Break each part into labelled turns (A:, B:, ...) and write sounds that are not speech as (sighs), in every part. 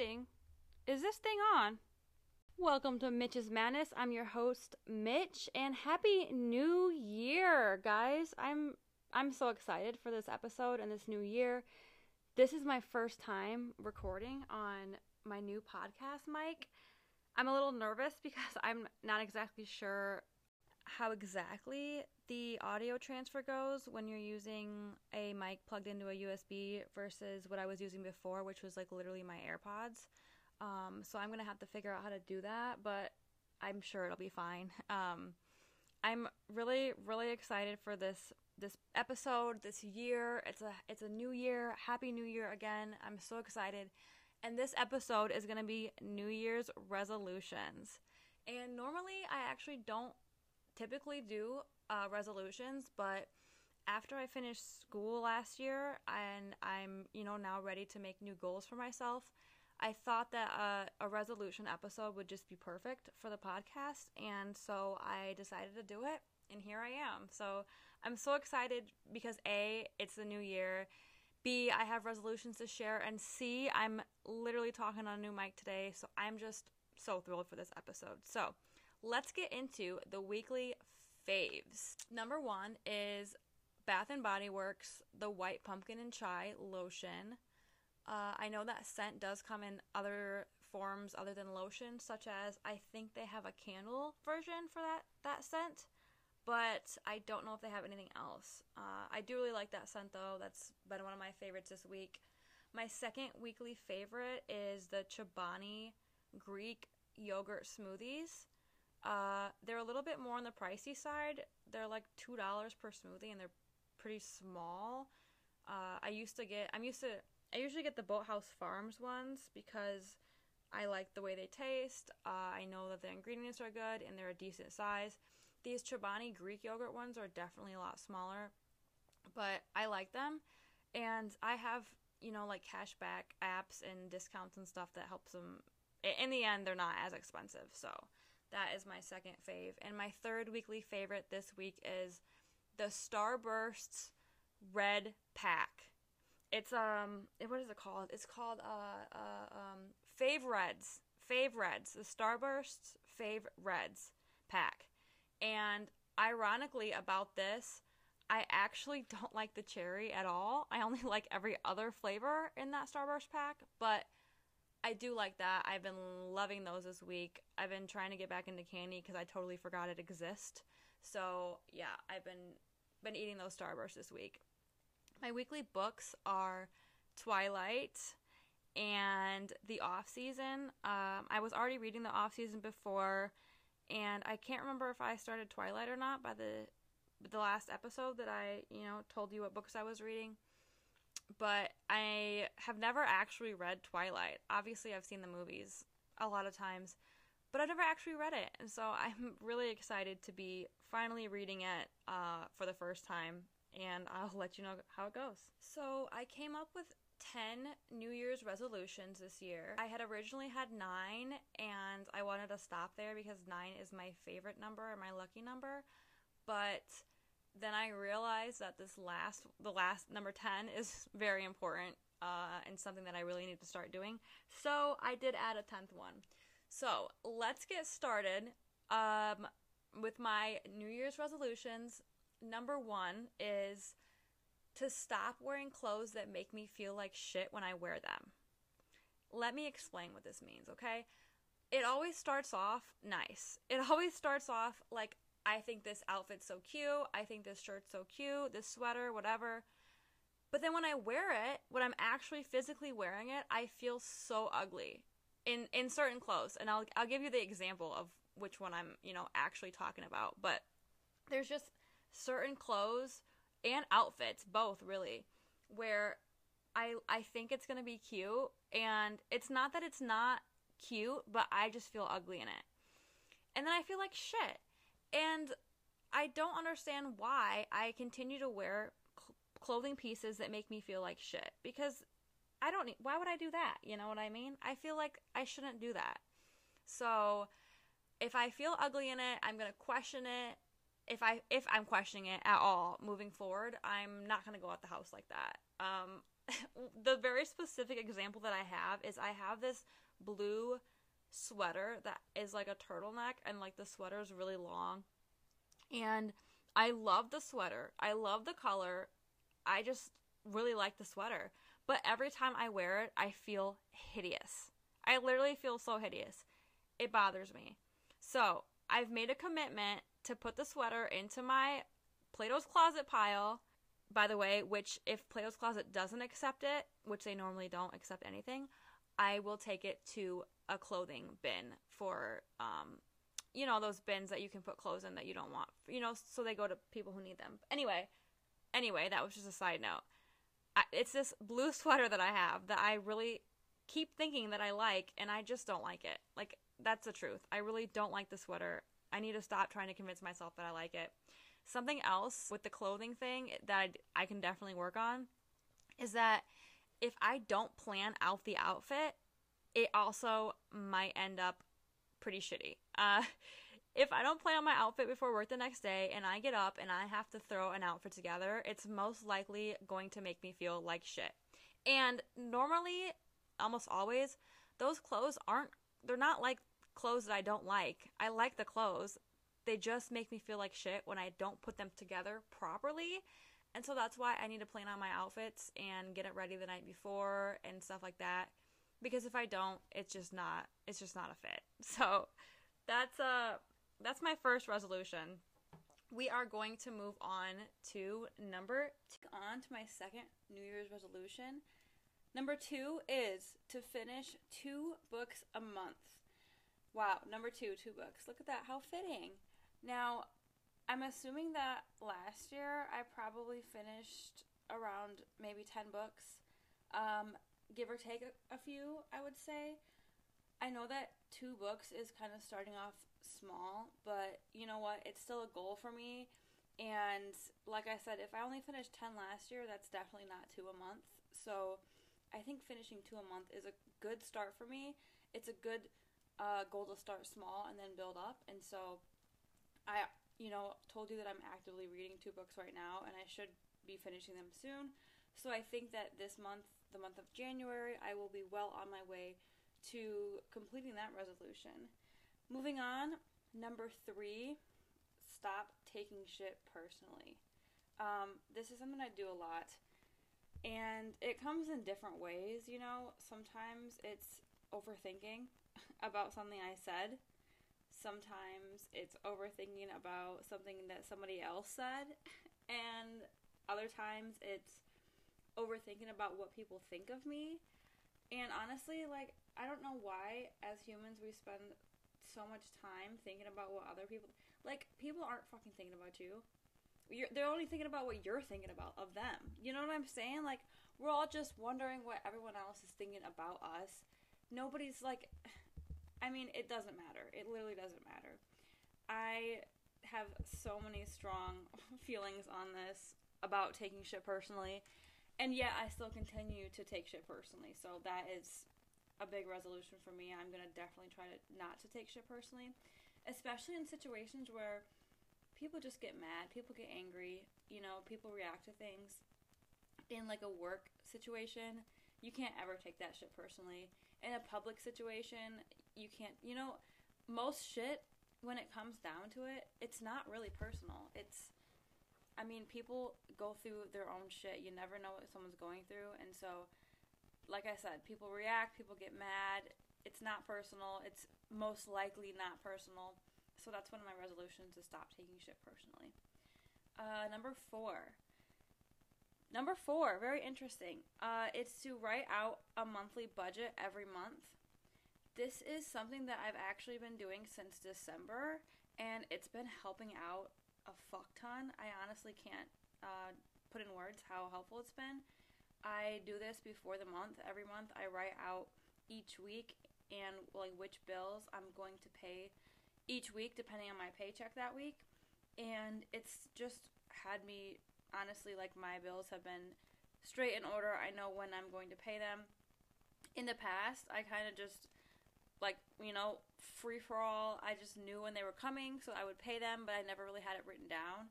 A: Testing. Is this thing on? Welcome to Mitch's Madness. I'm your host, Mitch, and happy new year, guys. I'm I'm so excited for this episode and this new year. This is my first time recording on my new podcast mic. I'm a little nervous because I'm not exactly sure how exactly the audio transfer goes when you're using a mic plugged into a USB versus what I was using before, which was like literally my AirPods. Um, so I'm gonna have to figure out how to do that, but I'm sure it'll be fine. (laughs) Um, I'm really, really excited for this this episode, this year. It's a it's a new year. Happy New Year again. I'm so excited. And this episode is gonna be New Year's resolutions. And normally I actually don't typically do uh, resolutions, but after I finished school last year and I'm, you know, now ready to make new goals for myself, I thought that uh, a resolution episode would just be perfect for the podcast. And so I decided to do it. And here I am. So I'm so excited because A, it's the new year. B, I have resolutions to share. And C, I'm literally talking on a new mic today. So I'm just so thrilled for this episode. So let's get into the weekly faves. Number one is Bath and Body Works the White Pumpkin and Chai lotion. Uh, I know that scent does come in other forms other than lotion, such as I think they have a candle version for that that scent, but I don't know if they have anything else. Uh, I do really like that scent though. That's been one of my favorites this week. My second weekly favorite is the Chobani Greek yogurt smoothies. Uh, they're a little bit more on the pricey side. They're like two dollars per smoothie, and they're pretty small. Uh, I used to get. I'm used to. I usually get the Bolthouse Farms ones because I like the way they taste. Uh, I know that the ingredients are good and they're a decent size. These Chobani Greek yogurt ones are definitely a lot smaller, but I like them. And I have, you know, like cashback apps and discounts and stuff that helps them. In the end, they're not as expensive. So that is my second fave. And my third weekly favorite this week is the Starbursts Red Pack. It's um what is it called? It's called uh uh um Fave Reds. Fave Reds. The Starbursts Fave Reds pack. And ironically about this, I actually don't (laughs) like the cherry at all. I only like every other flavor in that Starburst pack, but I do like that. I've been loving those this week. I've been trying to get back into candy because I totally forgot it exists. So yeah, I've been been eating those Starbursts this week. My weekly books are Twilight and The Off Season. Um, I was already reading The Off Season before, and I can't remember if I started Twilight or not by the the last episode that I you know told you what books I was reading but I have never actually read Twilight. Obviously, I've seen the movies a lot of times, but I've never actually read it. And so (laughs) I'm really excited to be finally reading it uh, for the first time, and I'll let you know how it goes. So I came up with 10 New Year's resolutions this year. I had originally had nine, and I wanted to stop there because nine is my favorite number and my lucky number, but then I realized that this last, the last number 10 is very important uh, and something that I really need to start doing. So I did add a 10th one. So let's get started um, with my New Year's resolutions. Number one is to stop wearing clothes that make me feel like shit when I wear them. Let me explain what this means, okay? It always starts off nice. It (laughs) always starts off like I think this outfit's so cute. I think this shirt's so cute. This sweater, whatever. But then when I wear it, when I'm actually physically wearing it, I feel so ugly in in certain clothes. And I'll I'll give you the example of which one I'm, you know, actually talking about. But there's just certain clothes and outfits, both really, where I I think it's going to be cute and it's not that it's not cute, but I just feel ugly in it. And then I feel like shit. And I don't understand why I continue to wear cl- clothing pieces that make me feel like shit because I don't need why would I do that? You know what I mean? I feel like I shouldn't do that. So if I feel ugly in it, I'm going to question it. If I if I'm questioning it at all moving forward, I'm not going to go out the house like that. Um (laughs) the very specific example that I have is I have this blue sweater that is like a turtleneck and like the sweater is really long. And I love the sweater. I love the color. I just really like the sweater. But every time I wear it, I feel hideous. I literally feel so hideous. It bothers me. So, I've made a commitment to put the sweater into my Plato's Closet pile. By the way, which if Plato's Closet doesn't accept it, which they normally don't accept anything, I will take it to a clothing bin for um you know those bins that you can put clothes in that you don't want you know so they go to people who need them. Anyway anyway that was just a side note. I, it's this blue (laughs) sweater that i have that i really keep thinking that i like and i just don't like it. Like that's the truth. I really don't like the sweater. I need to stop trying to convince myself that i like it. Something else with the clothing thing that i, I can definitely work on is that if i don't plan out the outfit it also might end up pretty shitty. Uh, (laughs) if I don't plan on my outfit before work the next day and I get up and I have to throw an outfit together, it's most likely going to make me feel like shit. And normally, almost always, those clothes aren't, they're not like clothes that I don't like. I like the clothes. They just make me feel like shit when I don't put them together properly. And so that's why I need to plan on my outfits and get it ready the night before and stuff like that because if I don't, it's just not it's just not a fit. (laughs) So that's uh that's my first resolution. We are going to move on to number two, on to my second New Year's resolution. Number 2 is to finish 2 books a month. Wow, number 2, 2 books. Look at that, how fitting. Now, I'm assuming that last year I probably finished around maybe 10 books. Um, give or take a, a few, I would say. I know that two books is kind of starting off small, but you know what? It's still a goal for me. And like I said, if I only finished 10 last year, that's definitely not two a month. So I think finishing two a month is a good start for me. It's a good uh, goal to start small and then build up. And so I, you know, told you that I'm actively reading two books right now and I should be finishing them soon. So I think that this month the month of January, I will be well on my way to completing that resolution. Moving on, number three, stop taking shit personally. Um, this is something I do a lot, and it comes in different ways, you know. Sometimes it's overthinking (laughs) about something I said, sometimes it's overthinking about something that somebody else said, and other times it's overthinking about what people think of me. And honestly, like, I don't know why, as humans, we spend so much time thinking about what other people. Like, people aren't fucking thinking about you. You're, they're only thinking about what you're thinking about of them. You know what I'm saying? Like, we're all just wondering what everyone else is thinking about us. Nobody's like. I mean, it doesn't matter. It literally doesn't matter. I have so many strong (laughs) feelings on this about taking shit personally and yet I still continue to take shit personally. So that is a big resolution for me. I'm gonna definitely try to not to take shit personally, especially in situations where people just get mad, people get angry, you know, people react to things. In like a work situation, you can't ever take that shit personally. In a public situation, you can't. You know, most shit when it comes down to it, it's not really personal. It's I mean, people go through their own shit. You never know what someone's going through. And so, like I said, people react, people get mad. It's not personal. It's most likely not personal. So that's one of my resolutions to stop taking shit personally. Uh, number four. Number four, very interesting. Uh, it's to write out a monthly budget every month. This is something that I've actually been doing since December, and it's been helping out a fuck ton. I honestly can't uh, put in words how helpful it's been. I do this before the month. Every month, I write out each week and like which bills I'm going to pay each week, depending on my paycheck that week. And it's just had me honestly like my bills have been straight in order. I know when I'm going to pay them. In the past, I kind of just like you know free for all. I just knew when they were coming, so I would pay them, but I never really had it written down.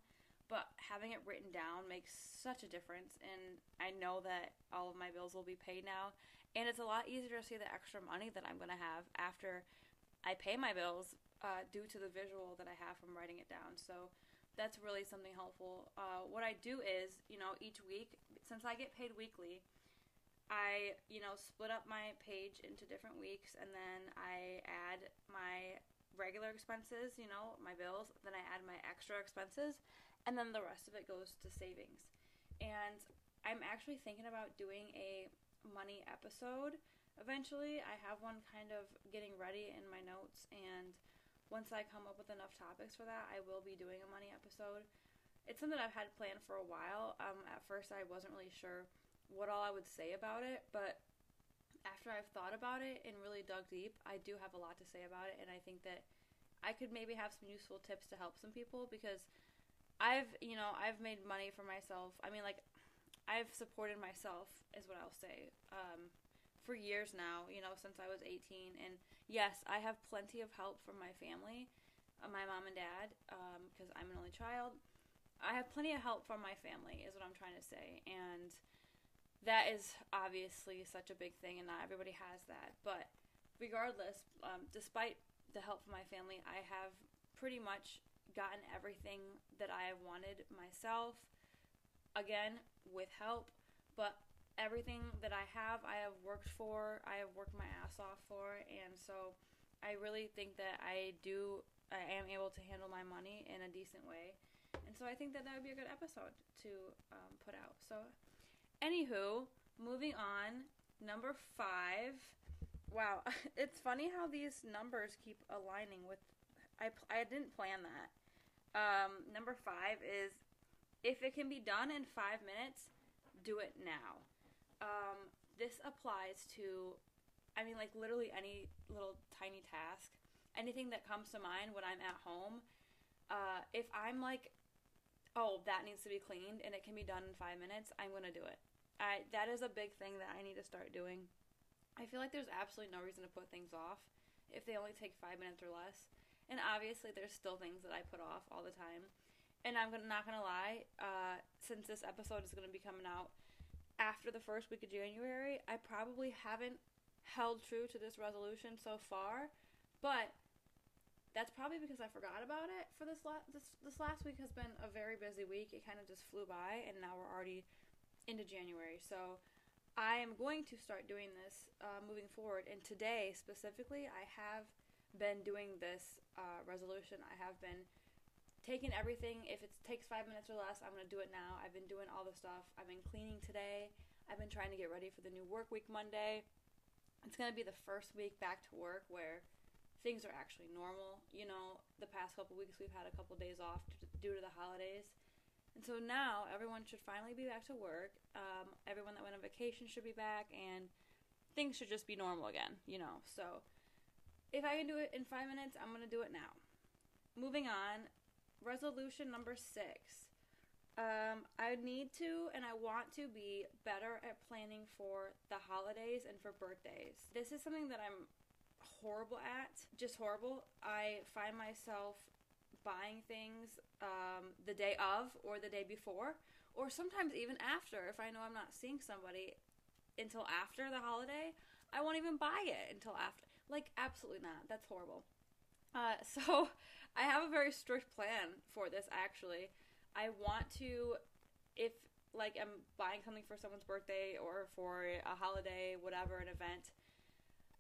A: but having it written down makes such a difference. And I know that all of my bills will be paid now. And it's a lot easier to see the extra money that I'm going to have after I pay my bills uh, due to the visual that I have from writing it down. So that's really something helpful. Uh, what I do is, you know, each week, since I get paid weekly, I, you know, split up my page into different weeks and then I add my regular expenses, you know, my bills, then I add my extra expenses, and then the rest of it goes to savings. And I'm actually thinking about doing a money episode eventually. I have one kind of getting ready in my notes, and once I come up with enough topics for that, I will be doing a money episode. It's something I've had planned for a while. Um, at first, I wasn't really sure what all I would say about it, but after I've thought about it and really dug deep, I do have a lot to say about it, and I think that I could maybe have some useful tips to help some people because I've, you know, I've made money for myself. I mean, like, I've supported myself, is what I'll say, um, for years now, you know, since I was 18. And yes, I have plenty of help from my family, uh, my mom and dad, because um, I'm an only child. I have plenty of help from my family, is what I'm trying to say. And that is obviously such a big thing, and not everybody has that. But regardless, um, despite the help from my family, I have pretty much gotten everything that I have wanted myself. Again, with help, but everything that I have, I have worked for, I have worked my ass off for, and so I really think that I do, I am able to handle my money in a decent way. And so I think that that would be a good episode to um, put out. So Anywho, moving on. Number five. Wow, (laughs) it's funny how these numbers keep aligning with. I I didn't plan that. Um, number five is if it can be done in five minutes, do it now. Um, this applies to, I mean, like literally any little tiny task, anything that comes to mind when I'm at home. Uh, if I'm like, oh, that needs to be cleaned and it can be done in five minutes, I'm gonna do it. I that is a big thing that I need to start doing. I feel like there's absolutely no reason to put things off if they only take five minutes or less. And obviously, there's still things that I put off all the time. And I'm not gonna lie, uh, since this episode is gonna be coming out after the first week of January, I probably haven't held true to this resolution so far. But that's probably because I forgot about it for this last this this last week has been a very busy week. It kind of just flew by, and now we're already into January. So I am going to start doing this uh, moving forward. And today, specifically, I have been doing this uh, resolution. I have been taking everything. If it takes five minutes or less, I'm going to do it now. I've been doing all the stuff. I've been cleaning today. I've been trying to get ready for the new work week Monday. It's going to be the first week back to work where things are actually normal. You know, the past couple weeks we've had a couple days off due to the holidays. And so now everyone should finally be back to work. Um, everyone that went on vacation should be back, and things should just be normal again, you know. So if I can do it in five minutes, I'm going to do it now. Moving on, resolution number six. Um, I need to and I want to be better at planning for the holidays and for birthdays. This is something that I'm horrible at, just horrible. I find myself buying things um, the day of or the day before, or sometimes even after. If I know I'm not seeing somebody until after the holiday, I won't even buy it until after. Like, absolutely not. That's horrible. Uh, (laughs) so, I have a very strict plan for this actually. I want to, if like I'm buying something for someone's birthday or for a holiday, whatever, an event,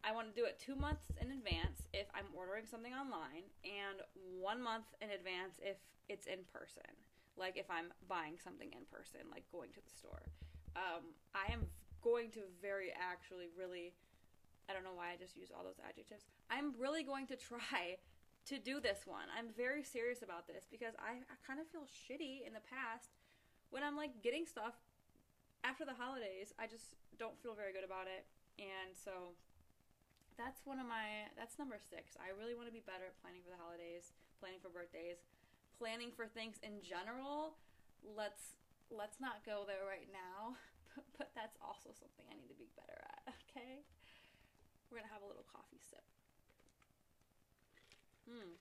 A: I want to do it two months in advance if I'm ordering something online, and one month in advance if it's in person. Like if I'm buying something in person, like going to the store. Um, I am going to very actually really. I don't know why I just use all those adjectives. I'm really going to try (laughs) to do this one. I'm very serious about this because I, I kind of feel shitty in the past when I'm like getting stuff after the holidays. I just don't feel very good about it. And so that's one of my that's number six. I really want to be better at planning for the holidays, planning for birthdays, planning for things in general. Let's let's not go there right now, (laughs) but, but that's also something I need to be better at. (laughs) Okay, we're gonna have a little coffee sip. Hmm,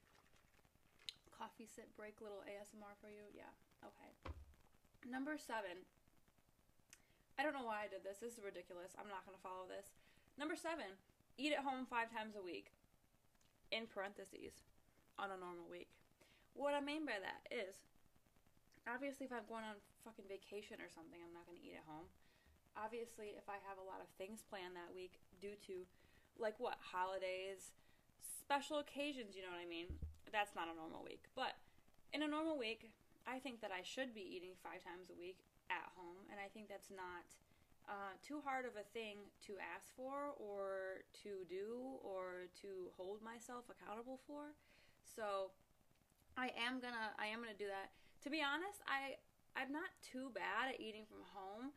A: coffee sip break little ASMR for you. Yeah. Okay. Number seven. I don't know why I did this. This is ridiculous. I'm not going to follow this. Number seven, eat at home five times a week. In parentheses, on a normal week. What I mean by that is, obviously, if I'm going on fucking vacation or something, I'm not going to eat at home. Obviously, if I have a lot of things planned that week due to, like, what, holidays, special occasions, you know what I mean? That's not a normal week. But in a normal week, I think that I should be eating five times a week at home, and I think that's not uh, too hard of a thing to ask for or to do or to hold myself accountable for. So I am gonna I am gonna do that. To be honest, I I'm not too bad at eating from home,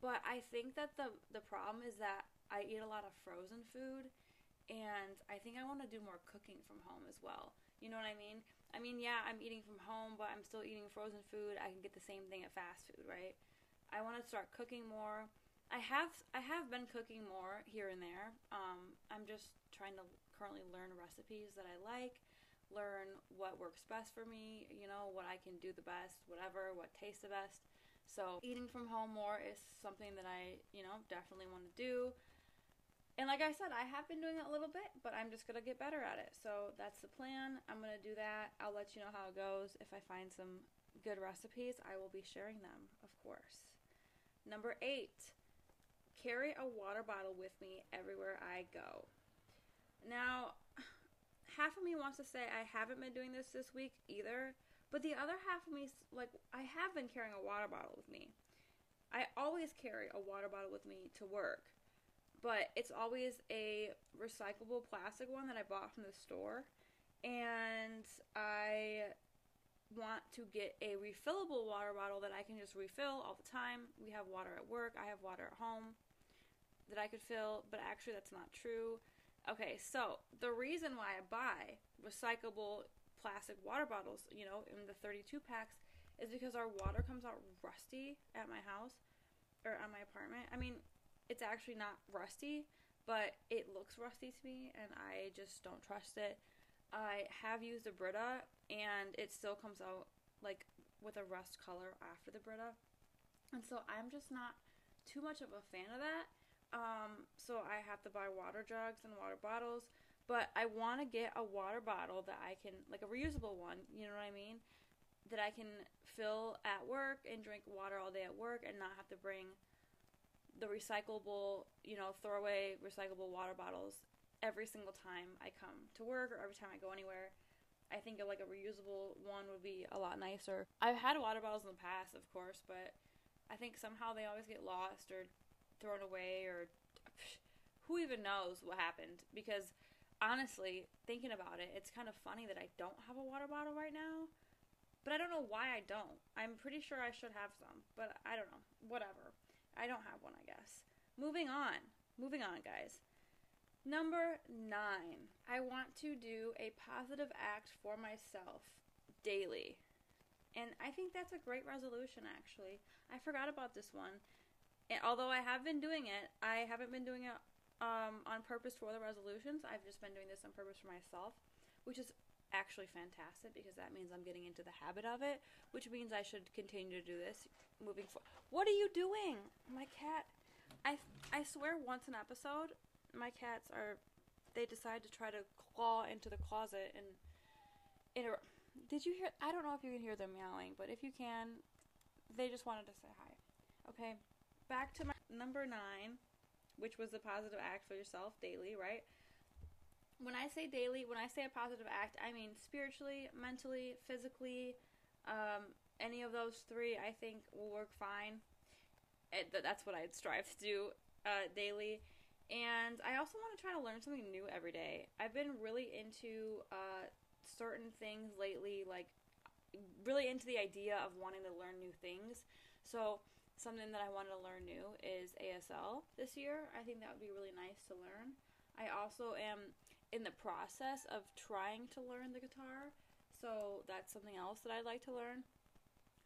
A: but I think that the the problem is that I eat a lot of frozen food and I think I want to do more cooking from home as well. You know what I mean? I mean, yeah, I'm eating from home, but I'm still eating frozen food. I can get the same thing at fast food, right? I want to start cooking more. I have I have been cooking more here and there. Um, I'm just trying to currently learn recipes that I like, learn what works best for me. You know what I can do the best, whatever, what tastes the best. So eating from home more is something that I you know definitely want to do. And like I said, I have been doing it a little bit, but I'm just to get better at it. So that's the plan. I'm to do that. I'll let you know how it goes. If I find some good recipes, I will be sharing them, of course. Number eight, carry a water bottle with me everywhere I go. Now, half of me wants to say I haven't been doing this this week either, but the other half of me, like, I have been carrying a water bottle with me. I always carry a water bottle with me to work but it's always a recyclable plastic one that I bought from the store. And I want to get a refillable water bottle that I can just refill all the time. We have water at work, I have water at home that I could fill, but actually that's not true. Okay, so the reason why I buy recyclable plastic water bottles, you know, in the 32 packs is because our water comes out rusty at my house or at my apartment. I mean, it's actually not rusty, but it looks rusty to me and I just don't trust it. I have used a Brita and it still comes out like with a rust color after the Brita. And so I'm just not too much of a fan of that. Um, so I have to buy water jugs and water bottles. But I want to get a water bottle that I can, like a reusable one, you know what I mean? That I can fill at work and drink water all day at work and not have to bring the recyclable, you know, throwaway recyclable water bottles every single time I come to work or every time I go anywhere. I think like a reusable one would be a lot nicer. I've had water bottles in the past, of course, but I think somehow they always get lost or thrown away or who even knows what happened because honestly, thinking about it, it's kind of funny that I don't have a water bottle right now. But I don't know why I don't. I'm pretty sure I should have some, but I don't know. Whatever. I don't have one, I guess. Moving on. Moving on, guys. Number nine, I want to do a positive act for myself daily. And I think that's a great resolution, actually. I forgot about this one. And although I have been doing it, I haven't been doing it um, on purpose for the resolutions. I've just been doing this on purpose for myself, which is actually fantastic because that means I'm getting into the habit of it, which means I should continue to do this moving forward. What are you doing? My cat. I I swear once an episode, my cats are they decide to try to claw into the closet and inter- Did you hear I don't know if you can hear them meowing, but if you can, they just wanted to say hi. Okay. Back to my number 9, which was the positive act for yourself daily, right? when I say daily, when I say a positive act, I mean spiritually, mentally, physically. Um, any of those three, I think, will work fine. It, that's what I'd strive to do uh, daily. And I also want to try to learn something new every day. I've been really into uh, certain things lately, like really into the idea of wanting to learn new things. So, something that I wanted to learn new is ASL this year. I think that would be really nice to learn. I also am in the process of trying to learn the guitar. So that's something else that I'd like to learn.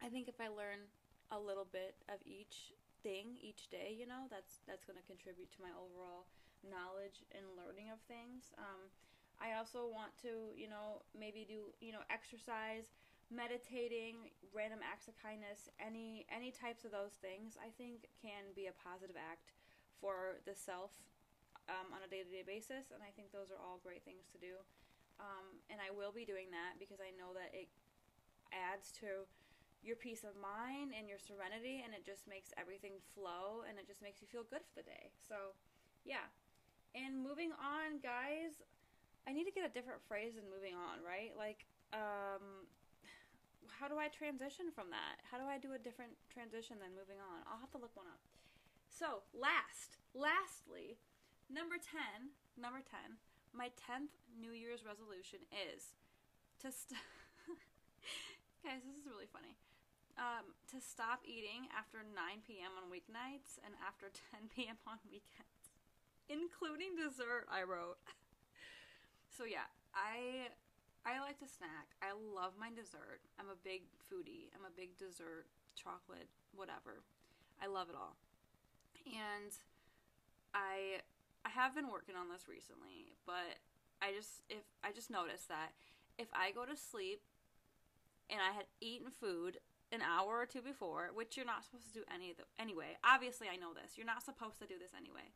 A: I think if I learn a little bit of each thing each day, you know, that's that's going to contribute to my overall knowledge and learning of things. Um, I also want to, you know, maybe do, you know, exercise, meditating, random acts of kindness, any any types of those things. I think can be a positive act for the self um, on a day to day basis, and I think those are all great things to do. Um, and I will be doing that because I know that it adds to your peace of mind and your serenity, and it just makes everything flow and it just makes you feel good for the day. So, yeah. And moving on, guys, I need to get a different phrase than moving on, right? Like, um, how do I transition from that? How do I do a different transition than moving on? I'll have to look one up. So, last, lastly, number 10, number 10, my 10th New Year's resolution is to st- (laughs) Guys, this is really funny. Um, to stop eating after 9 p.m. on weeknights and after (laughs) 10 p.m. on weekends, including dessert, I wrote. (laughs) So yeah, I I like to snack. I love my dessert. I'm a big foodie. I'm a big dessert, chocolate, whatever. I love it all. And I I have been working on this recently, but I just if I just noticed that if I go to sleep and I had eaten food an hour or two before, which you're not supposed to do any of the anyway. Obviously, I know this. You're not supposed to do this anyway.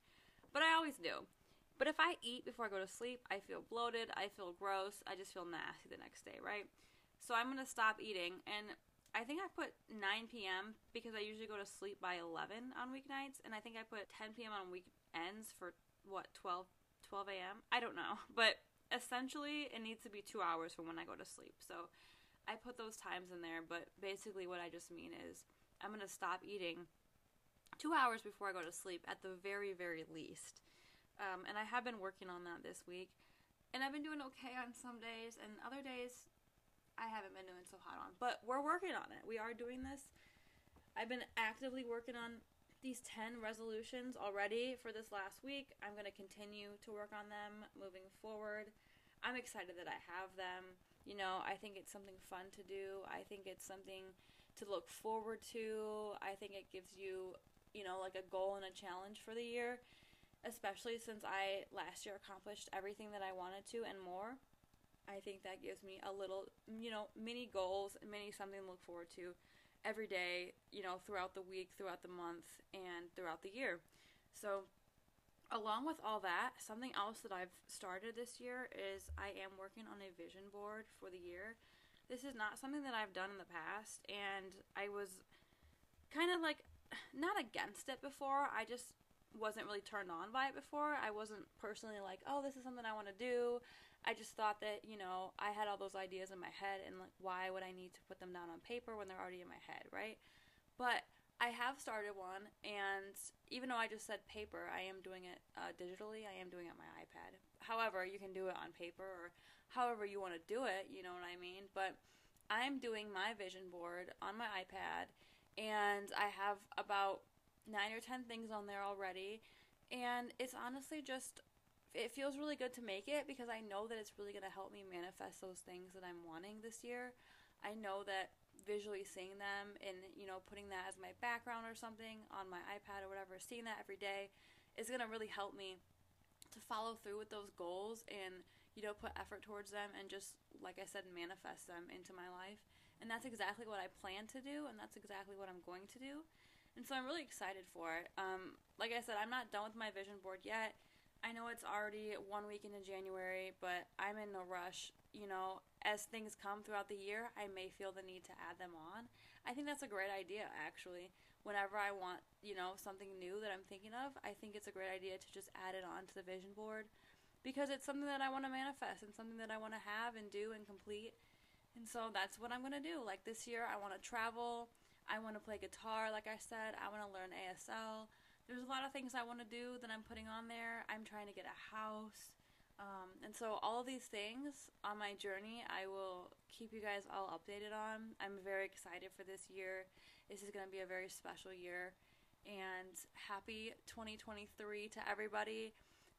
A: But I always do. But if I eat before I go to sleep, I feel bloated, I feel gross, I just feel nasty the next day, right? So I'm gonna stop eating, and I think I put 9 p.m. because I usually go to sleep by 11 on weeknights, and I think I put 10 p.m. on weekends for what 12 12 a.m. I don't know, (laughs) but essentially it needs to be two hours from when I go to sleep. So I put those times in there, but basically what I just mean is I'm gonna stop eating two hours before I go to sleep at the very very least. Um, and I have been working on that this week. And I've been doing okay on some days, and other days I haven't been doing so hot on. But we're working on it. We are doing this. I've been actively working on these 10 resolutions already for this last week. I'm going to continue to work on them moving forward. I'm excited that I have them. You know, I think it's something fun to do. I think it's something to look forward to. I think it gives you, you know, like a goal and a challenge for the year especially since I last year accomplished everything that I wanted to and more. I think that gives me a little, you know, mini goals, mini something to look forward to every day, you know, throughout the week, throughout the month, and throughout the year. So, along with all that, something else that I've started this year is I am working on a vision board for the year. This is not something that I've done in the past, and I was kind of like (sighs) not against it before. I just wasn't really turned on by it before. I wasn't personally like, oh, this is something I want to do. I just thought that, you know, I had all those ideas in my head and like, why would I need to put them down on paper when they're already in my head, right? But I have started one, and even though I just said paper, I am doing it uh, digitally. I am doing it on my iPad. However, you can do it on paper or however you want to do it, you know what I mean? But I'm doing my vision board on my iPad, and I have about nine or ten things on there already, and it's honestly just it feels really good to make it because I know that it's really going to help me manifest those things that I'm wanting this year. I know that visually seeing them and you know putting that as my background or something on my iPad or whatever, seeing that every day is going to really help me to follow through with those goals and you know put effort towards them and just like I said manifest them into my life. And that's exactly what I plan to do and that's exactly what I'm going to do. And so I'm really excited for it. Um, like I said, I'm not done with my vision board yet. I know it's already one week into January, but I'm in no rush. You know, as things come throughout the year, I may feel the need to add them on. I think that's a great idea, actually. Whenever I want, you know, something new that I'm thinking of, I think it's a great idea to just add it on to the vision board because it's something that I want to manifest and something that I want to have and do and complete. And so that's what I'm going to do. Like this year, I want to travel. I want to play guitar, like I said. I want to learn ASL. There's a lot of things I want to do that I'm putting on there. I'm trying to get a house. Um, and so, all of these things on my journey, I will keep you guys all updated on. I'm very excited for this year. This is going to be a very special year. And happy 2023 to everybody.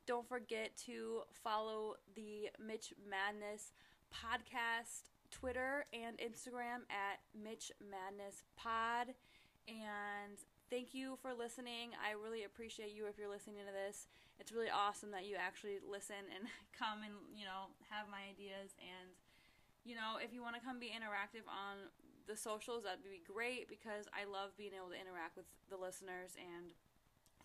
A: Don't forget to follow the Mitch Madness podcast Twitter and Instagram at Mitch Madness Pod. And thank you for listening. I really appreciate you if you're listening to this. it's really awesome that you actually listen and (laughs) come and, you know, have my ideas. And, you know, if you want to come be interactive on the socials, that'd be great because I love being able to interact with the listeners. And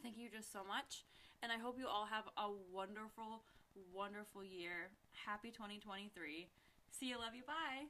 A: thank you just so much. And I hope you all have a wonderful, wonderful year. Happy 2023. See you, love you, bye.